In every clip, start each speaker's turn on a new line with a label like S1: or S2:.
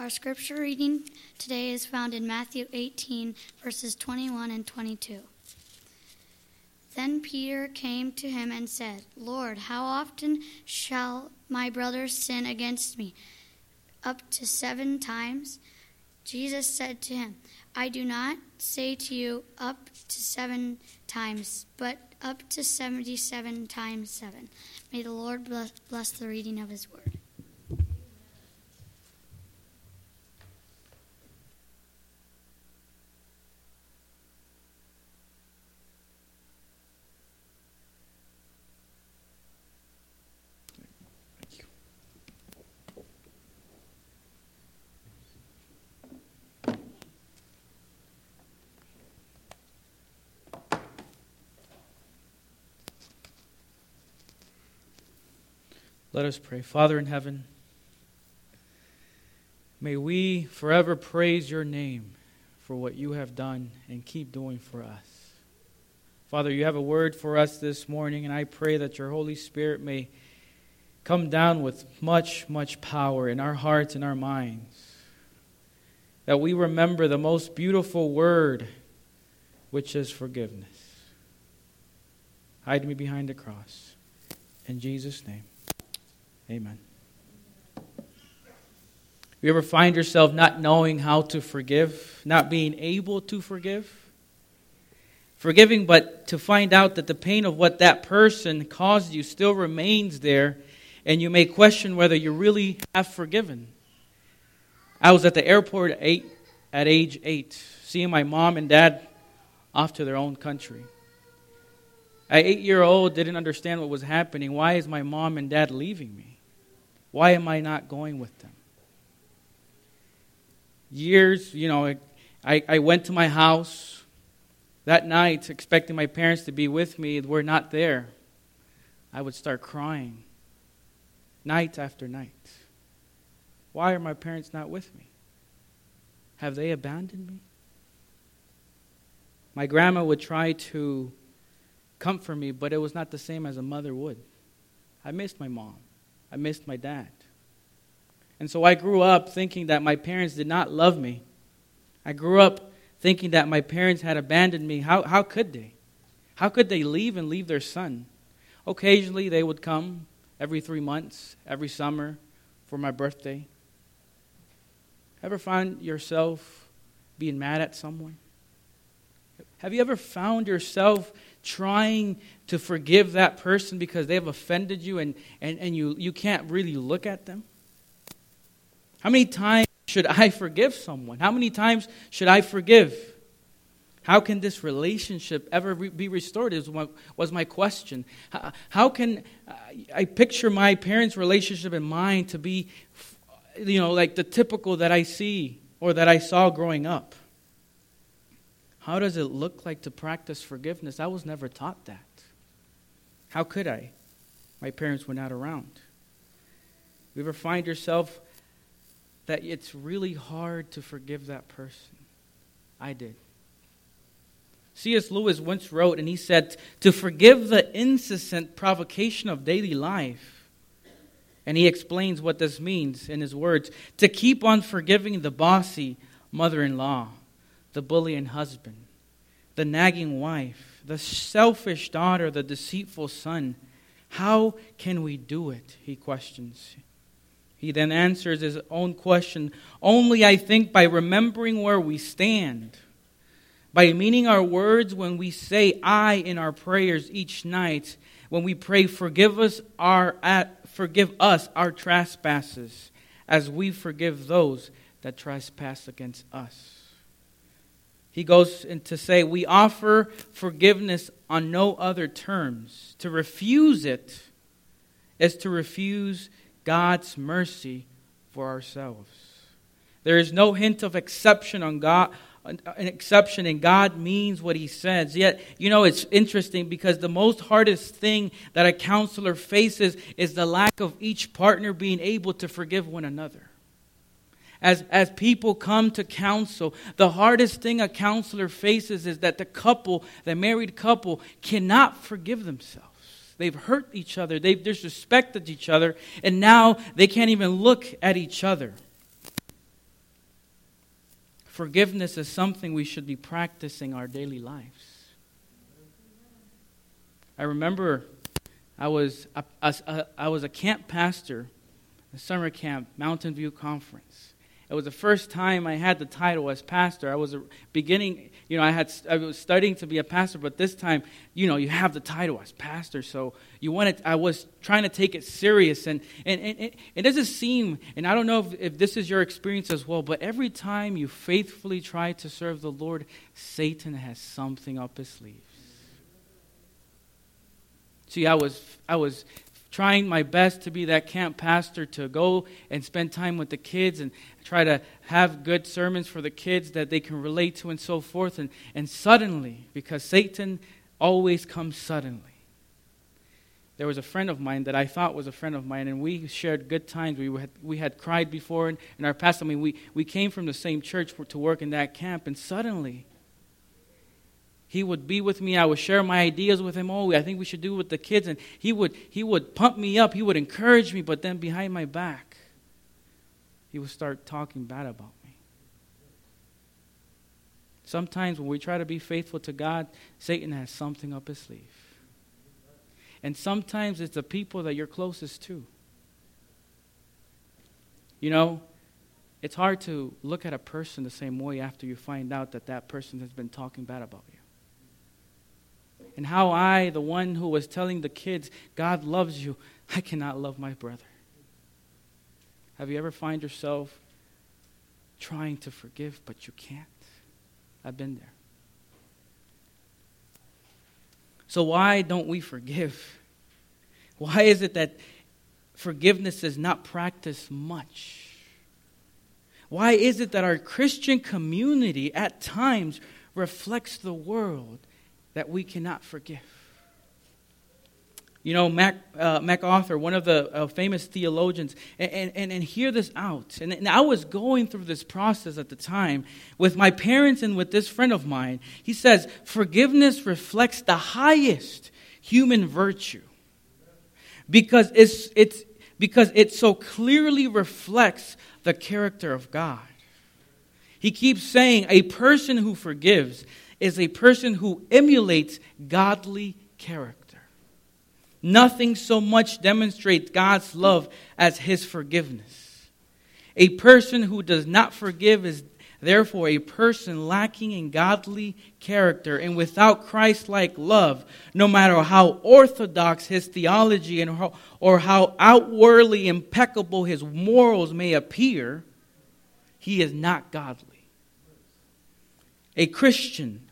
S1: Our scripture reading today is found in Matthew 18, verses 21 and 22. Then Peter came to him and said, Lord, how often shall my brother sin against me? Up to seven times? Jesus said to him, I do not say to you up to seven times, but up to seventy seven times seven. May the Lord bless, bless the reading of his word.
S2: Let us pray. Father in heaven, may we forever praise your name for what you have done and keep doing for us. Father, you have a word for us this morning, and I pray that your Holy Spirit may come down with much, much power in our hearts and our minds. That we remember the most beautiful word, which is forgiveness. Hide me behind the cross. In Jesus' name. Amen. You ever find yourself not knowing how to forgive, not being able to forgive? Forgiving, but to find out that the pain of what that person caused you still remains there, and you may question whether you really have forgiven. I was at the airport at, eight, at age eight, seeing my mom and dad off to their own country. At eight year old, didn't understand what was happening. Why is my mom and dad leaving me? Why am I not going with them? Years, you know, I, I went to my house that night expecting my parents to be with me. We're not there. I would start crying night after night. Why are my parents not with me? Have they abandoned me? My grandma would try to comfort me, but it was not the same as a mother would. I missed my mom. I missed my dad. And so I grew up thinking that my parents did not love me. I grew up thinking that my parents had abandoned me. How, how could they? How could they leave and leave their son? Occasionally they would come every three months, every summer for my birthday. Ever find yourself being mad at someone? Have you ever found yourself trying to forgive that person because they have offended you and, and, and you, you can't really look at them? How many times should I forgive someone? How many times should I forgive? How can this relationship ever re- be restored? Is my, was my question. How, how can uh, I picture my parents' relationship and mine to be, you know, like the typical that I see or that I saw growing up? How does it look like to practice forgiveness? I was never taught that. How could I? My parents were not around. You ever find yourself that it's really hard to forgive that person? I did. C.S. Lewis once wrote, and he said, To forgive the incessant provocation of daily life. And he explains what this means in his words to keep on forgiving the bossy mother in law the bullying husband, the nagging wife, the selfish daughter, the deceitful son. How can we do it? He questions. He then answers his own question only, I think, by remembering where we stand, by meaning our words when we say I in our prayers each night, when we pray, forgive us our, forgive us our trespasses, as we forgive those that trespass against us. He goes to say, We offer forgiveness on no other terms. To refuse it is to refuse God's mercy for ourselves. There is no hint of exception on God. An exception, and God means what He says. Yet, you know, it's interesting because the most hardest thing that a counselor faces is the lack of each partner being able to forgive one another as, as people come to counsel, the hardest thing a counselor faces is that the couple, the married couple, cannot forgive themselves. They've hurt each other, they've disrespected each other, and now they can't even look at each other. forgiveness is something we should be practicing our daily lives. I remember I was a, a, a, I was a camp pastor, a summer camp, Mountain View Conference. It was the first time I had the title as pastor. I was beginning, you know, I had I was studying to be a pastor, but this time, you know, you have the title as pastor, so you wanted. I was trying to take it serious, and and, and it, it doesn't seem, and I don't know if, if this is your experience as well, but every time you faithfully try to serve the Lord, Satan has something up his sleeves. See, I was I was trying my best to be that camp pastor to go and spend time with the kids and try to have good sermons for the kids that they can relate to and so forth. And, and suddenly, because Satan always comes suddenly, there was a friend of mine that I thought was a friend of mine, and we shared good times. We had, we had cried before in, in our past. I mean, we, we came from the same church for, to work in that camp, and suddenly, he would be with me. I would share my ideas with him. Oh, I think we should do it with the kids. And he would, he would pump me up. He would encourage me. But then behind my back, he would start talking bad about me. Sometimes when we try to be faithful to God, Satan has something up his sleeve. And sometimes it's the people that you're closest to. You know, it's hard to look at a person the same way after you find out that that person has been talking bad about you and how I, the one who was telling the kids, God loves you, I cannot love my brother. Have you ever find yourself trying to forgive, but you can't? I've been there. So, why don't we forgive? Why is it that forgiveness is not practiced much? Why is it that our Christian community at times reflects the world that we cannot forgive. You know, Mac, uh, MacArthur, one of the uh, famous theologians, and, and, and hear this out. And, and I was going through this process at the time with my parents and with this friend of mine. He says, Forgiveness reflects the highest human virtue because, it's, it's, because it so clearly reflects the character of God. He keeps saying, A person who forgives is a person who emulates godly character. Nothing so much demonstrates God's love as his forgiveness. A person who does not forgive is therefore a person lacking in godly character and without Christ like love, no matter how orthodox his theology and how, or how outwardly impeccable his morals may appear, he is not godly. A Christian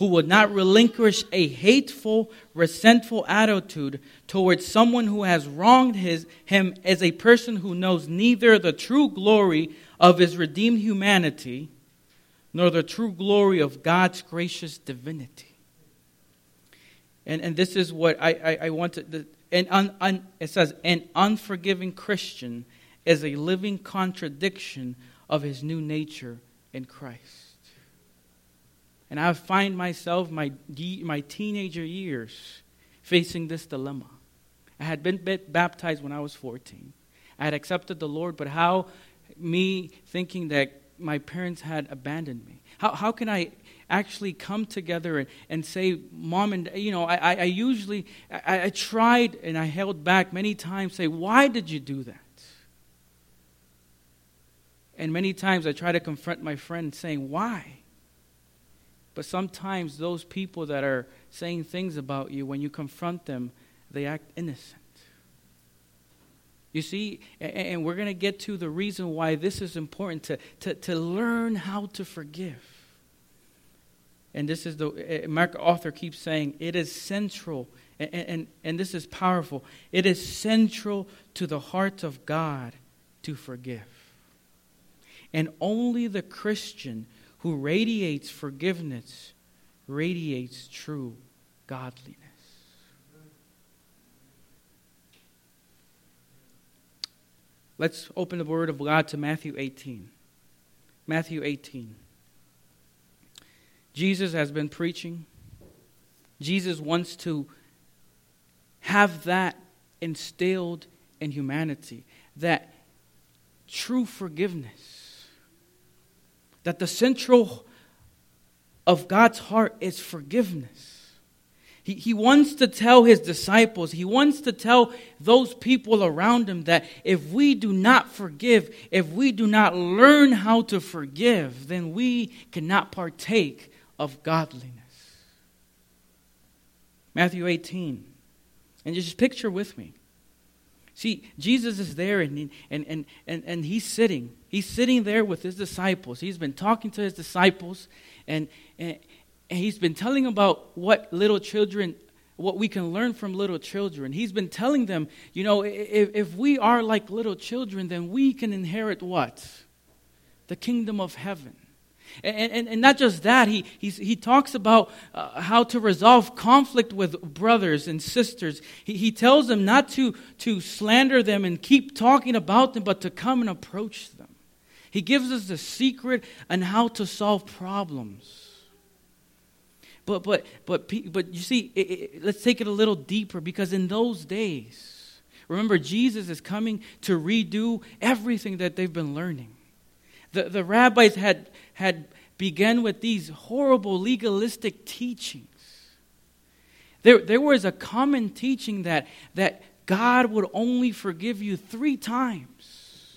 S2: who would not relinquish a hateful, resentful attitude towards someone who has wronged his, him as a person who knows neither the true glory of his redeemed humanity nor the true glory of God's gracious divinity. And, and this is what I, I, I wanted. To, and un, un, it says, an unforgiving Christian is a living contradiction of his new nature in Christ. And I find myself, my, my teenager years, facing this dilemma. I had been baptized when I was 14. I had accepted the Lord, but how me thinking that my parents had abandoned me? How, how can I actually come together and, and say, Mom and, you know, I, I usually, I, I tried and I held back many times, say, Why did you do that? And many times I try to confront my friend saying, Why? But sometimes those people that are saying things about you, when you confront them, they act innocent. You see, and we're going to get to the reason why this is important to, to, to learn how to forgive. And this is the, author keeps saying, it is central, and, and, and this is powerful. It is central to the heart of God to forgive. And only the Christian who radiates forgiveness radiates true godliness. Let's open the Word of God to Matthew 18. Matthew 18. Jesus has been preaching. Jesus wants to have that instilled in humanity, that true forgiveness that the central of God's heart is forgiveness. He, he wants to tell his disciples, he wants to tell those people around him that if we do not forgive, if we do not learn how to forgive, then we cannot partake of godliness. Matthew 18. And just picture with me. See, Jesus is there and, and, and, and, and he's sitting. He's sitting there with his disciples. He's been talking to his disciples and, and, and he's been telling about what little children, what we can learn from little children. He's been telling them, you know, if, if we are like little children, then we can inherit what? The kingdom of heaven. And, and, and, not just that, he, he talks about uh, how to resolve conflict with brothers and sisters. He, he tells them not to, to slander them and keep talking about them, but to come and approach them. He gives us the secret on how to solve problems. But, but, but, but you see, it, it, let's take it a little deeper because in those days, remember, Jesus is coming to redo everything that they've been learning. The, the rabbis had, had begun with these horrible legalistic teachings. There, there was a common teaching that, that God would only forgive you three times.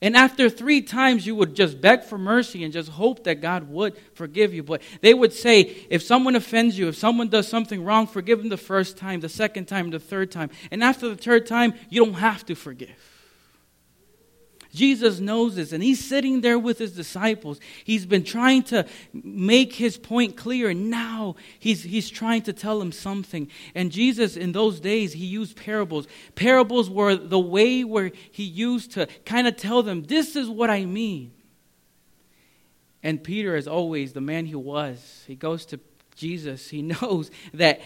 S2: And after three times, you would just beg for mercy and just hope that God would forgive you. But they would say, if someone offends you, if someone does something wrong, forgive them the first time, the second time, the third time. And after the third time, you don't have to forgive. Jesus knows this, and he's sitting there with his disciples. He's been trying to make his point clear, and now he's, he's trying to tell them something. And Jesus, in those days, he used parables. Parables were the way where he used to kind of tell them, This is what I mean. And Peter, as always, the man he was, he goes to Jesus, he knows that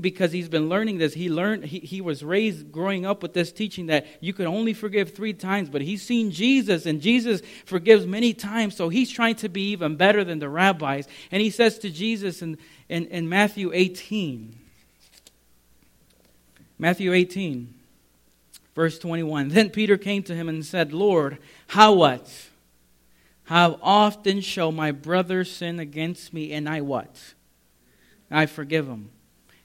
S2: because he's been learning this, he learned he, he was raised growing up with this teaching that you can only forgive three times, but he's seen Jesus and Jesus forgives many times, so he's trying to be even better than the rabbis. And he says to Jesus in, in, in Matthew 18, Matthew 18, verse 21. Then Peter came to him and said, Lord, how what? How often shall my brother sin against me and I what? I forgive him.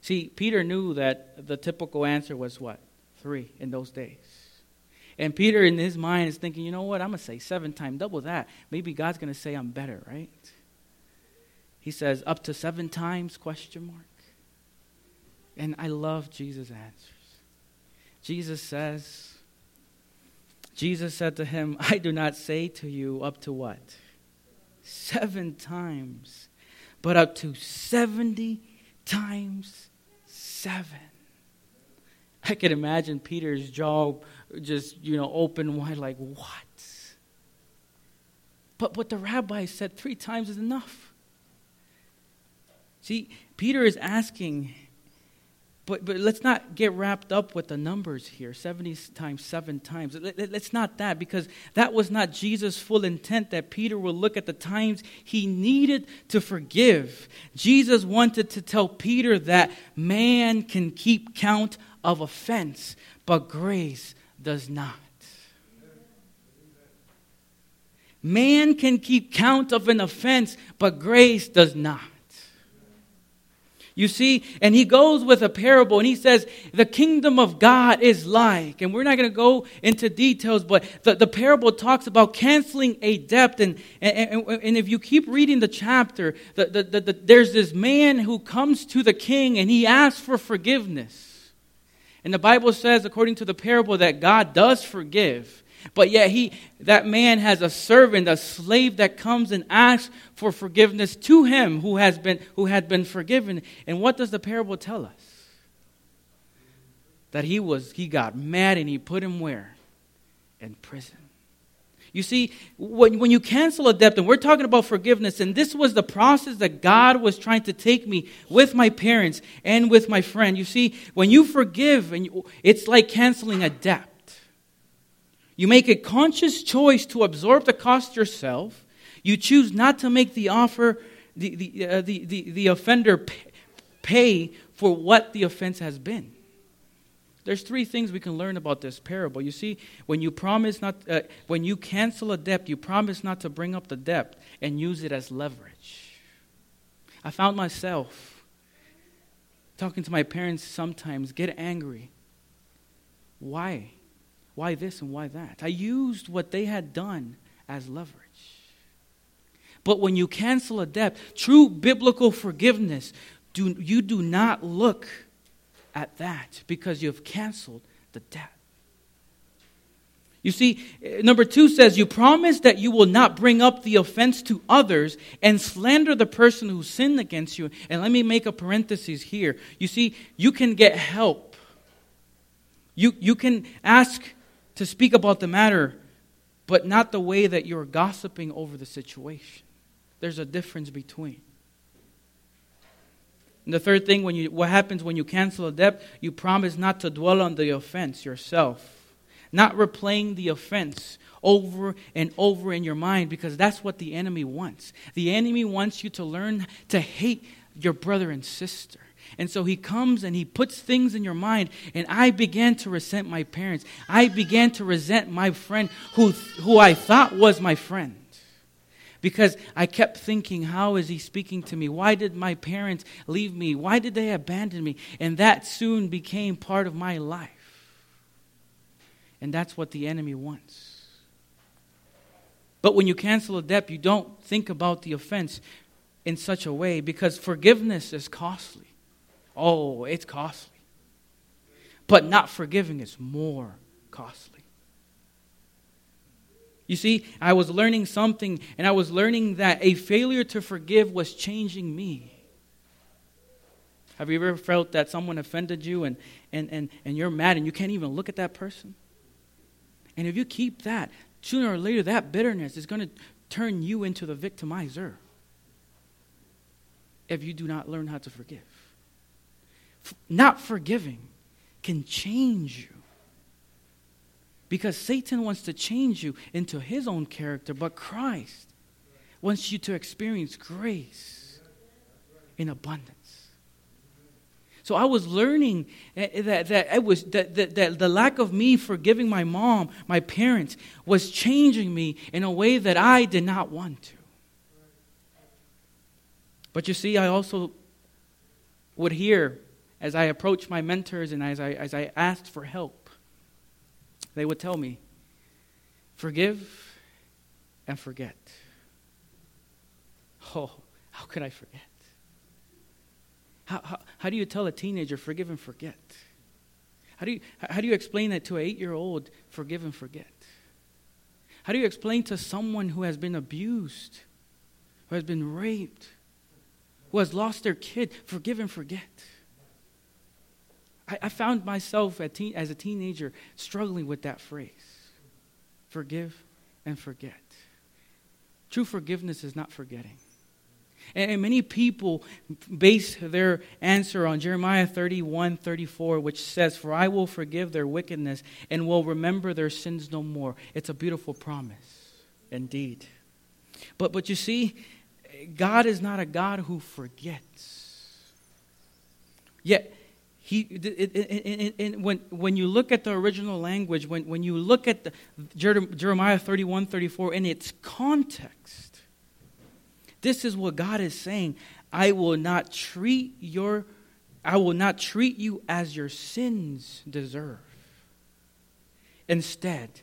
S2: See, Peter knew that the typical answer was what? Three in those days. And Peter, in his mind, is thinking, you know what? I'm going to say seven times double that. Maybe God's going to say I'm better, right? He says, up to seven times, question mark. And I love Jesus' answers. Jesus says, Jesus said to him, I do not say to you up to what? Seven times but up to 70 times seven. I can imagine Peter's jaw just, you know, open wide, like, what? But what the rabbi said three times is enough. See, Peter is asking but, but let's not get wrapped up with the numbers here 70 times, seven times. Let, it's not that because that was not Jesus' full intent that Peter will look at the times he needed to forgive. Jesus wanted to tell Peter that man can keep count of offense, but grace does not. Man can keep count of an offense, but grace does not. You see, and he goes with a parable and he says, The kingdom of God is like, and we're not going to go into details, but the, the parable talks about canceling a debt. And, and, and if you keep reading the chapter, the, the, the, there's this man who comes to the king and he asks for forgiveness. And the Bible says, according to the parable, that God does forgive. But yet he that man has a servant, a slave that comes and asks for forgiveness to him who has been who had been forgiven. And what does the parable tell us? That he was he got mad and he put him where? In prison. You see, when, when you cancel a debt, and we're talking about forgiveness, and this was the process that God was trying to take me with my parents and with my friend. You see, when you forgive, and you, it's like canceling a debt. You make a conscious choice to absorb the cost yourself. You choose not to make the offer, the, the, uh, the, the, the offender pay for what the offense has been. there's three things we can learn about this parable. You see, when you promise not, uh, when you cancel a debt, you promise not to bring up the debt and use it as leverage. I found myself talking to my parents sometimes, get angry. Why? Why this and why that? I used what they had done as leverage. But when you cancel a debt, true biblical forgiveness, do, you do not look at that because you've canceled the debt. You see, eh, number two says, You promise that you will not bring up the offense to others and slander the person who sinned against you. And let me make a parenthesis here. You see, you can get help. You, you can ask to speak about the matter, but not the way that you're gossiping over the situation. There's a difference between. And the third thing, when you, what happens when you cancel a debt, you promise not to dwell on the offense yourself, not replaying the offense over and over in your mind because that's what the enemy wants. The enemy wants you to learn to hate your brother and sister. And so he comes and he puts things in your mind. And I began to resent my parents. I began to resent my friend who, who I thought was my friend because I kept thinking, how is he speaking to me? Why did my parents leave me? Why did they abandon me? And that soon became part of my life. And that's what the enemy wants. But when you cancel a debt, you don't think about the offense in such a way because forgiveness is costly. Oh, it's costly. But not forgiving is more costly. You see, I was learning something, and I was learning that a failure to forgive was changing me. Have you ever felt that someone offended you and, and, and, and you're mad and you can't even look at that person? And if you keep that, sooner or later, that bitterness is going to turn you into the victimizer if you do not learn how to forgive. Not forgiving can change you. Because Satan wants to change you into his own character, but Christ wants you to experience grace in abundance. So I was learning eh, eh, that, that, it was, that, that, that the lack of me forgiving my mom, my parents, was changing me in a way that I did not want to. But you see, I also would hear as I approached my mentors and as I, as I asked for help they would tell me, forgive and forget. Oh, how could I forget? How, how, how do you tell a teenager, forgive and forget? How do you, how do you explain that to an eight year old, forgive and forget? How do you explain to someone who has been abused, who has been raped, who has lost their kid, forgive and forget? I, I found myself teen, as a teenager struggling with that phrase forgive and forget. True forgiveness is not forgetting. And, and many people base their answer on Jeremiah 31 34, which says, For I will forgive their wickedness and will remember their sins no more. It's a beautiful promise, indeed. But, but you see, God is not a God who forgets. Yet, he, it, it, when, when you look at the original language, when, when you look at the, Jeremiah 31 34 in its context, this is what God is saying I will not treat your I will not treat you as your sins deserve. Instead,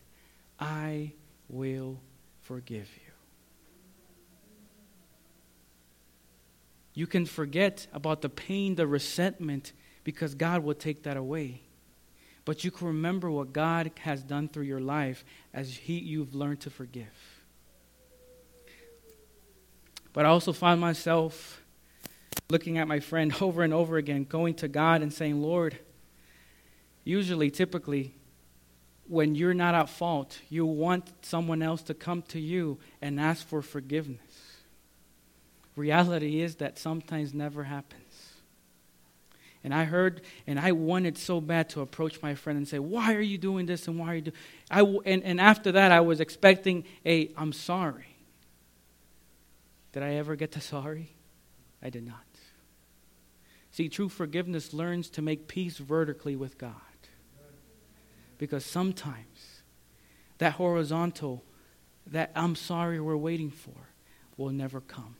S2: I will forgive you. You can forget about the pain, the resentment, because God will take that away. But you can remember what God has done through your life as he, you've learned to forgive. But I also find myself looking at my friend over and over again, going to God and saying, Lord, usually, typically, when you're not at fault, you want someone else to come to you and ask for forgiveness. Reality is that sometimes never happens. And I heard, and I wanted so bad to approach my friend and say, Why are you doing this and why are you doing I and, and after that, I was expecting a, I'm sorry. Did I ever get to sorry? I did not. See, true forgiveness learns to make peace vertically with God. Because sometimes that horizontal, that I'm sorry we're waiting for, will never come.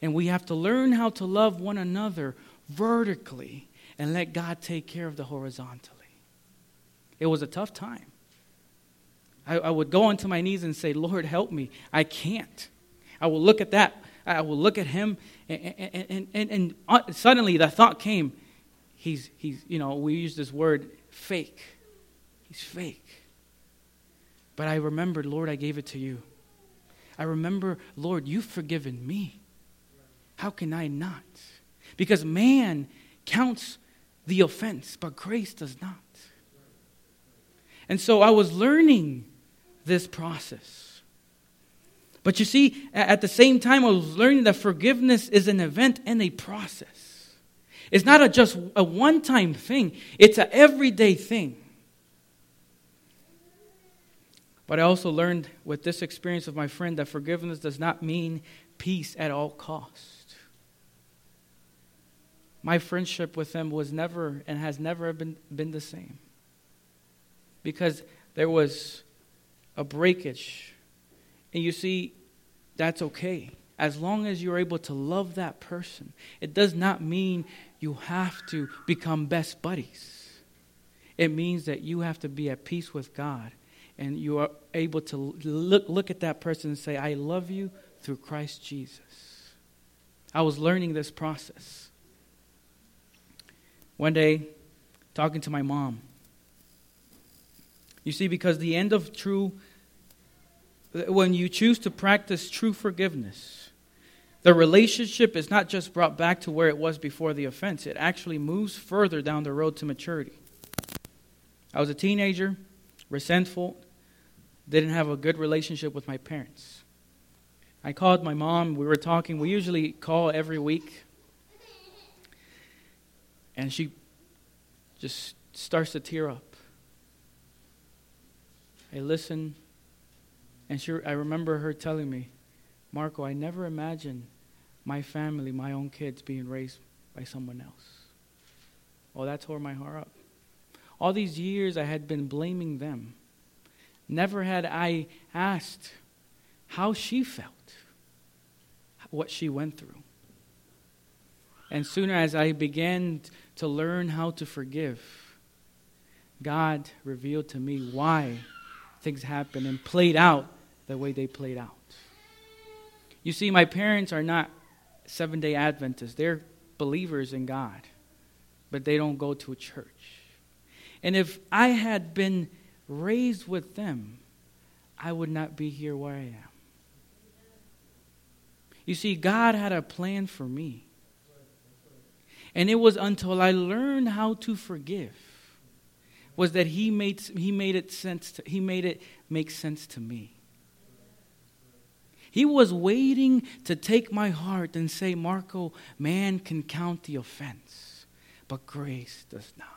S2: And we have to learn how to love one another vertically and let God take care of the horizontally. It was a tough time. I, I would go onto my knees and say, Lord, help me. I can't. I will look at that. I will look at him, and, and, and, and uh, suddenly the thought came, he's, he's, you know, we use this word fake. He's fake. But I remembered, Lord, I gave it to you. I remember, Lord, you've forgiven me. How can I not? Because man counts the offense, but grace does not. And so I was learning this process. But you see, at the same time, I was learning that forgiveness is an event and a process. It's not a just a one time thing, it's an everyday thing. But I also learned with this experience of my friend that forgiveness does not mean peace at all cost. My friendship with him was never and has never been, been the same. Because there was a breakage. And you see, that's okay. As long as you're able to love that person, it does not mean you have to become best buddies. It means that you have to be at peace with God and you are able to look, look at that person and say, I love you through Christ Jesus. I was learning this process. One day, talking to my mom, you see, because the end of true, when you choose to practice true forgiveness, the relationship is not just brought back to where it was before the offense, it actually moves further down the road to maturity. I was a teenager, resentful, didn't have a good relationship with my parents. I called my mom, we were talking, we usually call every week. And she just starts to tear up. I listen, and she, I remember her telling me, Marco, I never imagined my family, my own kids, being raised by someone else. Oh, that tore my heart up. All these years I had been blaming them. Never had I asked how she felt, what she went through. And sooner as I began to learn how to forgive, God revealed to me why things happened and played out the way they played out. You see, my parents are not seven day Adventists, they're believers in God, but they don't go to a church. And if I had been raised with them, I would not be here where I am. You see, God had a plan for me. And it was until I learned how to forgive was that he made, he made it sense to, he made it make sense to me. He was waiting to take my heart and say, Marco, man can count the offense, but grace does not.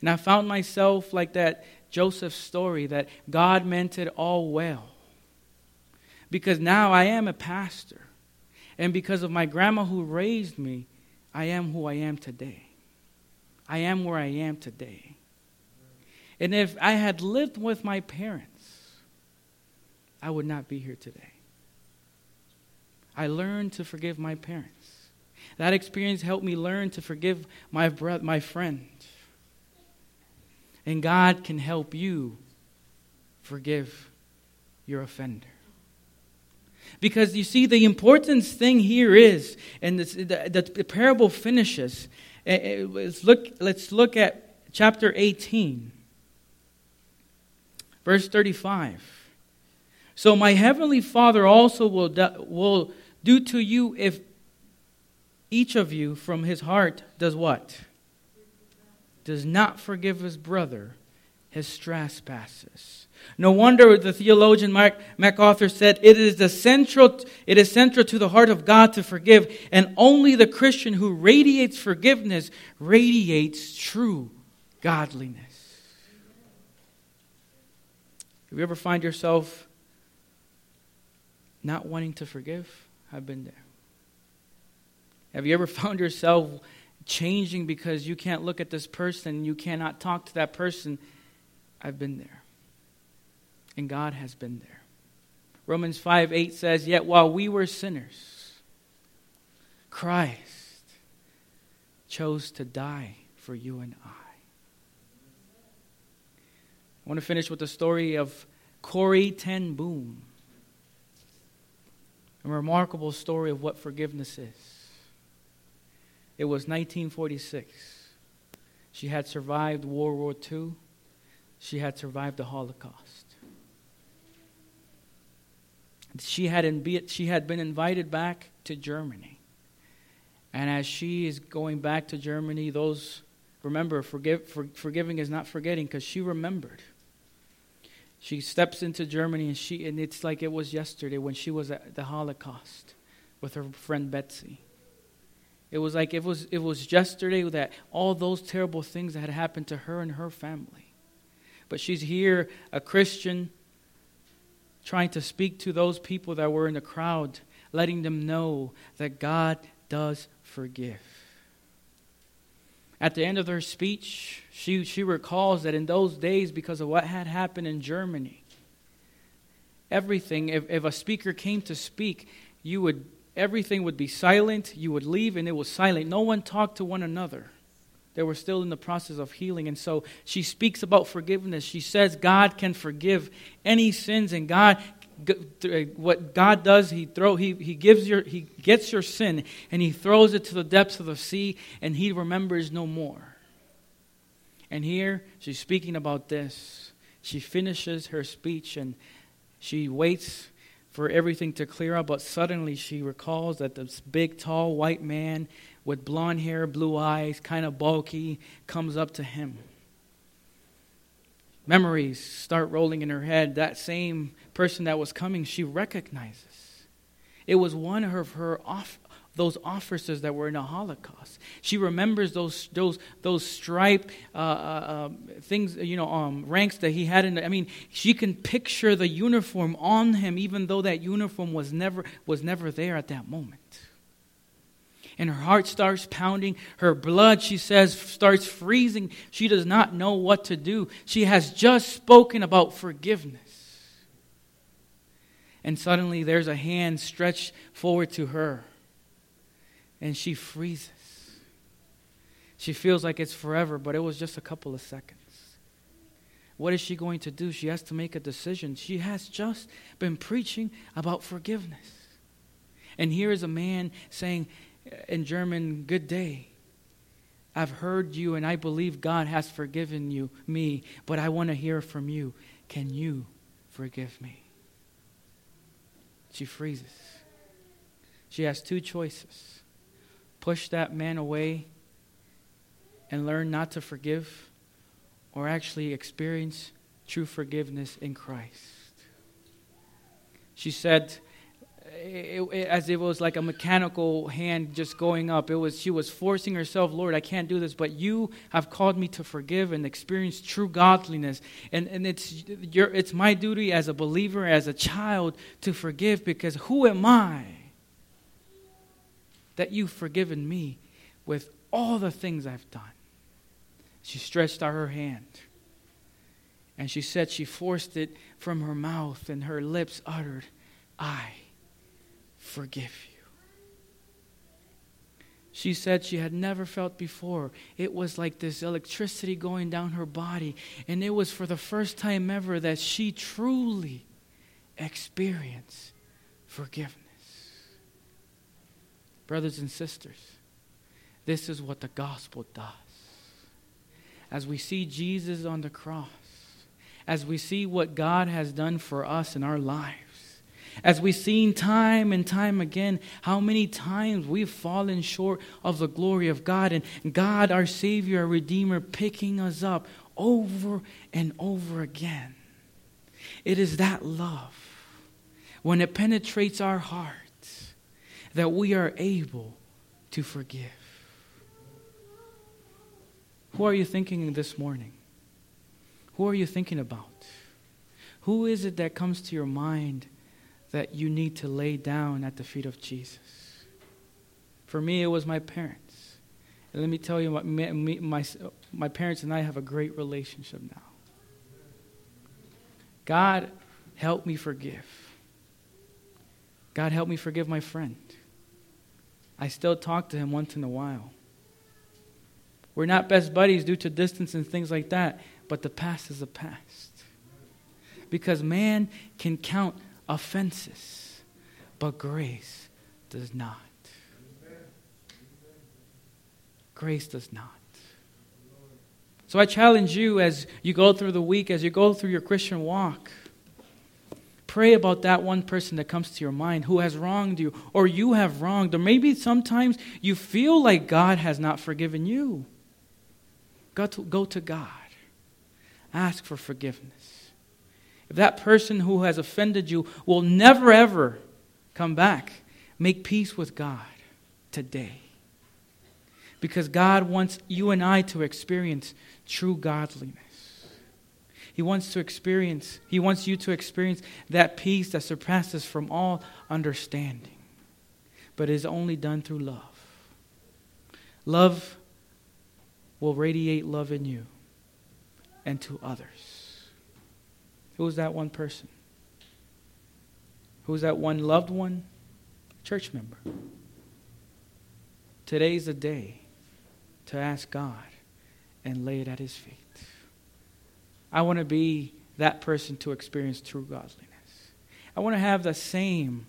S2: And I found myself like that Joseph story that God meant it all well. Because now I am a pastor. And because of my grandma who raised me, I am who I am today. I am where I am today. And if I had lived with my parents, I would not be here today. I learned to forgive my parents. That experience helped me learn to forgive my brother, my friend. And God can help you forgive your offender. Because you see, the important thing here is, and the, the, the parable finishes, Eh, eh, let's look, let's look at chapter 18, verse 35. So my heavenly Father also will will do to you if each of you from his heart does what? Does not forgive his brother his trespasses. No wonder the theologian Mark MacArthur said it is central it is central to the heart of God to forgive, and only the Christian who radiates forgiveness radiates true godliness. Have you ever find yourself not wanting to forgive? I've been there. Have you ever found yourself changing because you can't look at this person, you cannot talk to that person. I've been there. And God has been there. Romans 5 8 says, Yet while we were sinners, Christ chose to die for you and I. I want to finish with the story of Corrie Ten Boom. A remarkable story of what forgiveness is. It was 1946. She had survived World War II. She had survived the Holocaust. She had, she had been invited back to Germany. And as she is going back to Germany, those, remember, forgive, for, forgiving is not forgetting because she remembered. She steps into Germany and she and it's like it was yesterday when she was at the Holocaust with her friend Betsy. It was like it was it was yesterday that all those terrible things that had happened to her and her family. But she's here, a Christian, trying to speak to those people that were in the crowd, letting them know that God does forgive. At the end of her speech, she, she recalls that in those days, because of what had happened in Germany, everything, if, if a speaker came to speak, you would, everything would be silent, you would leave, and it was silent. No one talked to one another. They were still in the process of healing. And so she speaks about forgiveness. She says God can forgive any sins, and God uh, what God does, he throw he, he gives your he gets your sin and he throws it to the depths of the sea and he remembers no more. And here she's speaking about this. She finishes her speech and she waits for everything to clear up, but suddenly she recalls that this big, tall white man with blonde hair, blue eyes, kind of bulky, comes up to him. Memories start rolling in her head. That same person that was coming, she recognizes. It was one of her off, those officers that were in the Holocaust. She remembers those those those striped uh, uh, um, things, you know, um, ranks that he had in. The, I mean, she can picture the uniform on him, even though that uniform was never was never there at that moment. And her heart starts pounding. Her blood, she says, starts freezing. She does not know what to do. She has just spoken about forgiveness. And suddenly there's a hand stretched forward to her and she freezes. She feels like it's forever, but it was just a couple of seconds. What is she going to do? She has to make a decision. She has just been preaching about forgiveness. And here is a man saying in German, Good day. I've heard you and I believe God has forgiven you, me, but I want to hear from you. Can you forgive me? She freezes. She has two choices push that man away and learn not to forgive, or actually experience true forgiveness in Christ. She said, it, it, as it was like a mechanical hand just going up. It was she was forcing herself, Lord, I can't do this, but you have called me to forgive and experience true godliness. And, and it's, your, it's my duty as a believer, as a child, to forgive because who am I that you've forgiven me with all the things I've done. She stretched out her hand. And she said she forced it from her mouth, and her lips uttered, I forgive you. She said she had never felt before. It was like this electricity going down her body. And it was for the first time ever that she truly experienced forgiveness. Brothers and sisters, this is what the gospel does. As we see Jesus on the cross, as we see what God has done for us in our lives, as we've seen time and time again how many times we've fallen short of the glory of God, and God, our Savior, our Redeemer, picking us up over and over again. It is that love when it penetrates our hearts, that we are able to forgive. Who are you thinking this morning? Who are you thinking about? Who is it that comes to your mind that you need to lay down at the feet of Jesus? For me, it was my parents. And let me tell you, my, my, my parents and I have a great relationship now. God, help me forgive. God, help me forgive my friend. I still talk to him once in a while. We're not best buddies due to distance and things like that, but the past is the past. Because man can count offenses, but grace does not. Grace does not. So I challenge you as you go through the week, as you go through your Christian walk, pray about that one person that comes to your mind who has wronged you, or you have wronged, or maybe sometimes you feel like God has not forgiven you. Go to, go to God. Ask for forgiveness. If that person who has offended you will never, ever come back, make peace with God today. Because God wants you and I to experience true godliness. He wants to experience, He wants you to experience that peace that surpasses from all understanding, but is only done through love. Love will radiate love in you and to others. Who is that one person? Who is that one loved one? Church member. Today's the day to ask God and lay it at His feet. I want to be that person to experience true godliness. I want to have the same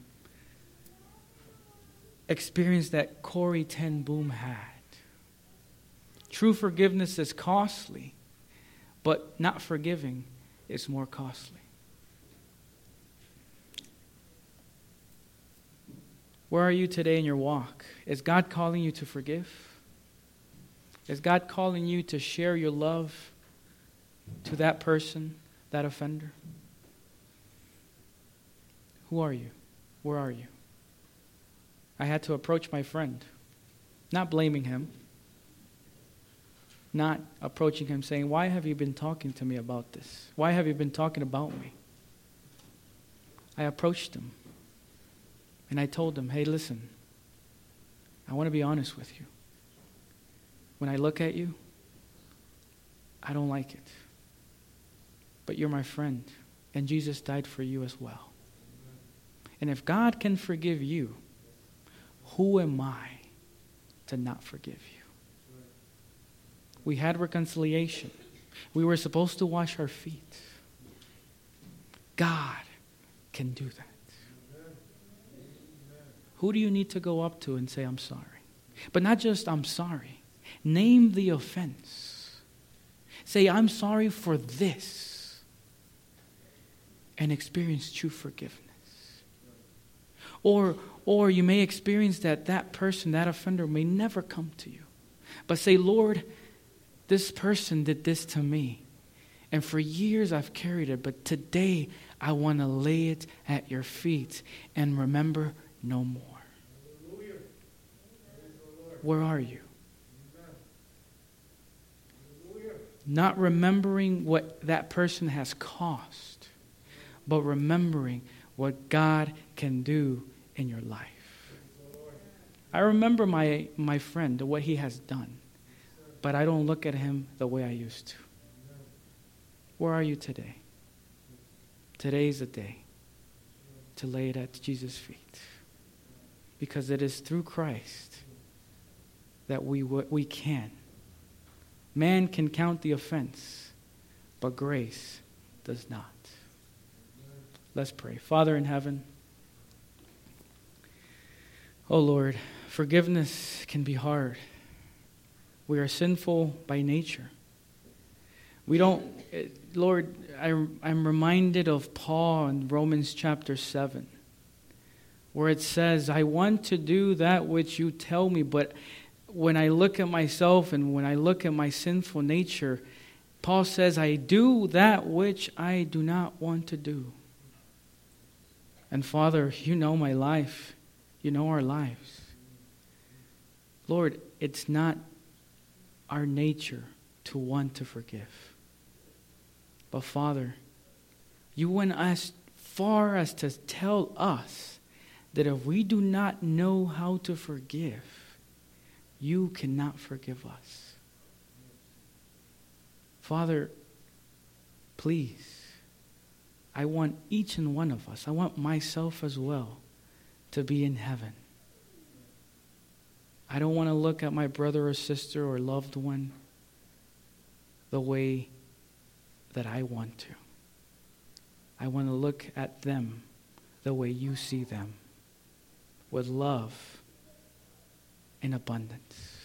S2: experience that Corrie Ten Boom had. True forgiveness is costly, but not forgiving is more costly. Where are you today in your walk? Is God calling you to forgive? Is God calling you to share your love to that person, that offender? Who are you? Where are you? I had to approach my friend, not blaming him, not approaching him saying, Why have you been talking to me about this? Why have you been talking about me? I approached him and I told him, Hey, listen, I want to be honest with you. When I look at you, I don't like it. But you're my friend, and Jesus died for you as well. And if God can forgive you, who am I to not forgive you? We had reconciliation. We were supposed to wash our feet. God can do that. Who do you need to go up to and say, I'm sorry? But not just, I'm sorry. Name the offense. Say, I'm sorry for this. And experience true forgiveness. Or, or you may experience that that person, that offender, may never come to you. But say, Lord, this person did this to me. And for years I've carried it, but today I want to lay it at your feet and remember no more. Where are you? Not remembering what that person has cost, but remembering what God can do in your life. I remember my, my friend, what he has done, but I don't look at him the way I used to. Where are you today? Today is the day to lay it at Jesus' feet. Because it is through Christ that we, we can Man can count the offense, but grace does not. Let's pray. Father in heaven, oh Lord, forgiveness can be hard. We are sinful by nature. We don't, Lord, I, I'm reminded of Paul in Romans chapter 7, where it says, I want to do that which you tell me, but when I look at myself and when I look at my sinful nature, Paul says, I do that which I do not want to do. And Father, you know my life. You know our lives. Lord, it's not our nature to want to forgive. But Father, you went as far as to tell us that if we do not know how to forgive, you cannot forgive us. Father, please, I want each and one of us, I want myself as well, to be in heaven. I don't want to look at my brother or sister or loved one the way that I want to. I want to look at them the way you see them, with love in abundance.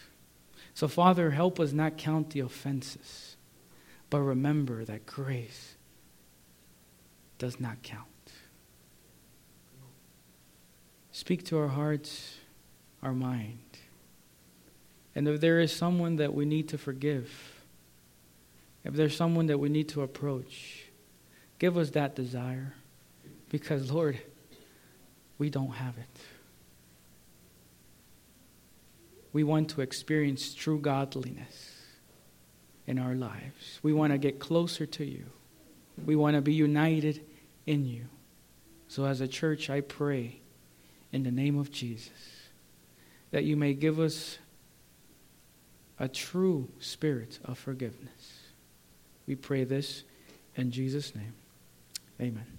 S2: So, Father, help us not count the offenses, but remember that grace does not count. Speak to our hearts, our mind. And if there is someone that we need to forgive, if there's someone that we need to approach, give us that desire. Because, Lord, we don't have it. We want to experience true godliness in our lives. We want to get closer to you. We want to be united in you. So, as a church, I pray in the name of Jesus that you may give us a true spirit of forgiveness. We pray this in Jesus' name. Amen.